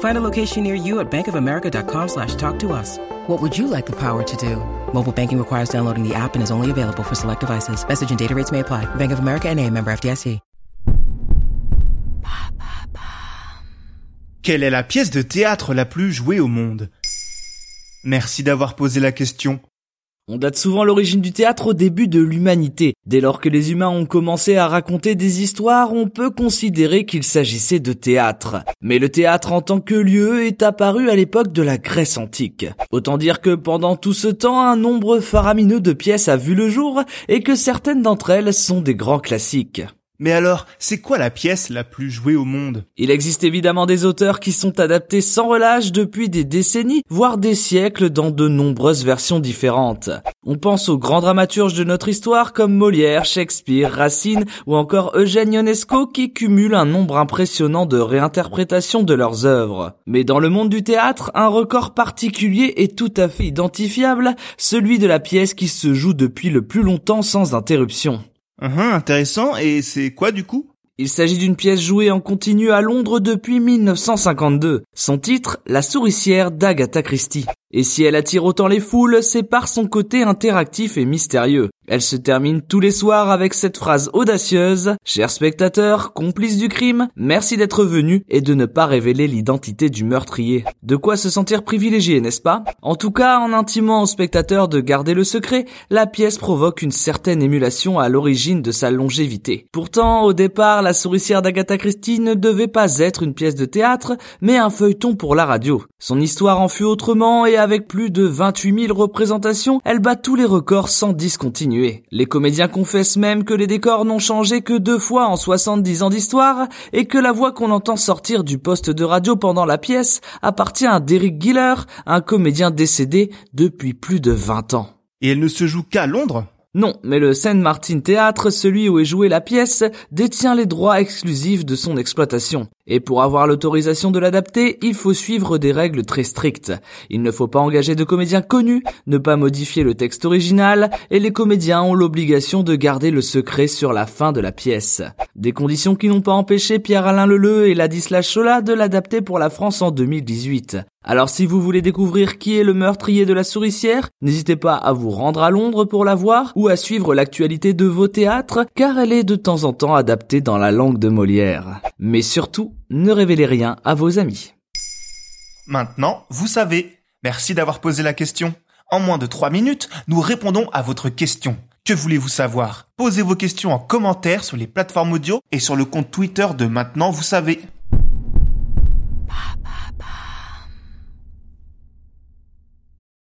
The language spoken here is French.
Find a location near you at bankofamerica.com slash talk to us. What would you like the power to do? Mobile banking requires downloading the app and is only available for select devices. Message and data rates may apply. Bank of America and a member FDIC. Quelle est la pièce de théâtre la plus jouée au monde Merci d'avoir posé la question. On date souvent l'origine du théâtre au début de l'humanité. Dès lors que les humains ont commencé à raconter des histoires, on peut considérer qu'il s'agissait de théâtre. Mais le théâtre en tant que lieu est apparu à l'époque de la Grèce antique. Autant dire que pendant tout ce temps, un nombre faramineux de pièces a vu le jour et que certaines d'entre elles sont des grands classiques. Mais alors, c'est quoi la pièce la plus jouée au monde? Il existe évidemment des auteurs qui sont adaptés sans relâche depuis des décennies, voire des siècles dans de nombreuses versions différentes. On pense aux grands dramaturges de notre histoire comme Molière, Shakespeare, Racine ou encore Eugène Ionesco qui cumulent un nombre impressionnant de réinterprétations de leurs œuvres. Mais dans le monde du théâtre, un record particulier est tout à fait identifiable, celui de la pièce qui se joue depuis le plus longtemps sans interruption. Uhum, intéressant, et c'est quoi du coup? Il s'agit d'une pièce jouée en continu à Londres depuis 1952. Son titre, La souricière d'Agatha Christie. Et si elle attire autant les foules, c'est par son côté interactif et mystérieux. Elle se termine tous les soirs avec cette phrase audacieuse Chers spectateurs, complices du crime, merci d'être venus et de ne pas révéler l'identité du meurtrier. De quoi se sentir privilégié, n'est-ce pas? En tout cas, en intimant aux spectateurs de garder le secret, la pièce provoque une certaine émulation à l'origine de sa longévité. Pourtant, au départ, la souricière d'Agatha Christie ne devait pas être une pièce de théâtre, mais un feuilleton pour la radio. Son histoire en fut autrement et avec plus de 28 000 représentations, elle bat tous les records sans discontinuer. Les comédiens confessent même que les décors n'ont changé que deux fois en 70 ans d'histoire et que la voix qu'on entend sortir du poste de radio pendant la pièce appartient à Derek Giller, un comédien décédé depuis plus de 20 ans. Et elle ne se joue qu'à Londres? Non, mais le Saint Martin Théâtre, celui où est jouée la pièce, détient les droits exclusifs de son exploitation. Et pour avoir l'autorisation de l'adapter, il faut suivre des règles très strictes. Il ne faut pas engager de comédiens connus, ne pas modifier le texte original, et les comédiens ont l'obligation de garder le secret sur la fin de la pièce. Des conditions qui n'ont pas empêché Pierre-Alain Leleu et Ladislas Chola de l'adapter pour la France en 2018. Alors si vous voulez découvrir qui est le meurtrier de la souricière, n'hésitez pas à vous rendre à Londres pour la voir ou à suivre l'actualité de vos théâtres car elle est de temps en temps adaptée dans la langue de Molière. Mais surtout, ne révélez rien à vos amis. Maintenant, vous savez. Merci d'avoir posé la question. En moins de 3 minutes, nous répondons à votre question. Que voulez-vous savoir? Posez vos questions en commentaire sur les plateformes audio et sur le compte Twitter de Maintenant, vous savez.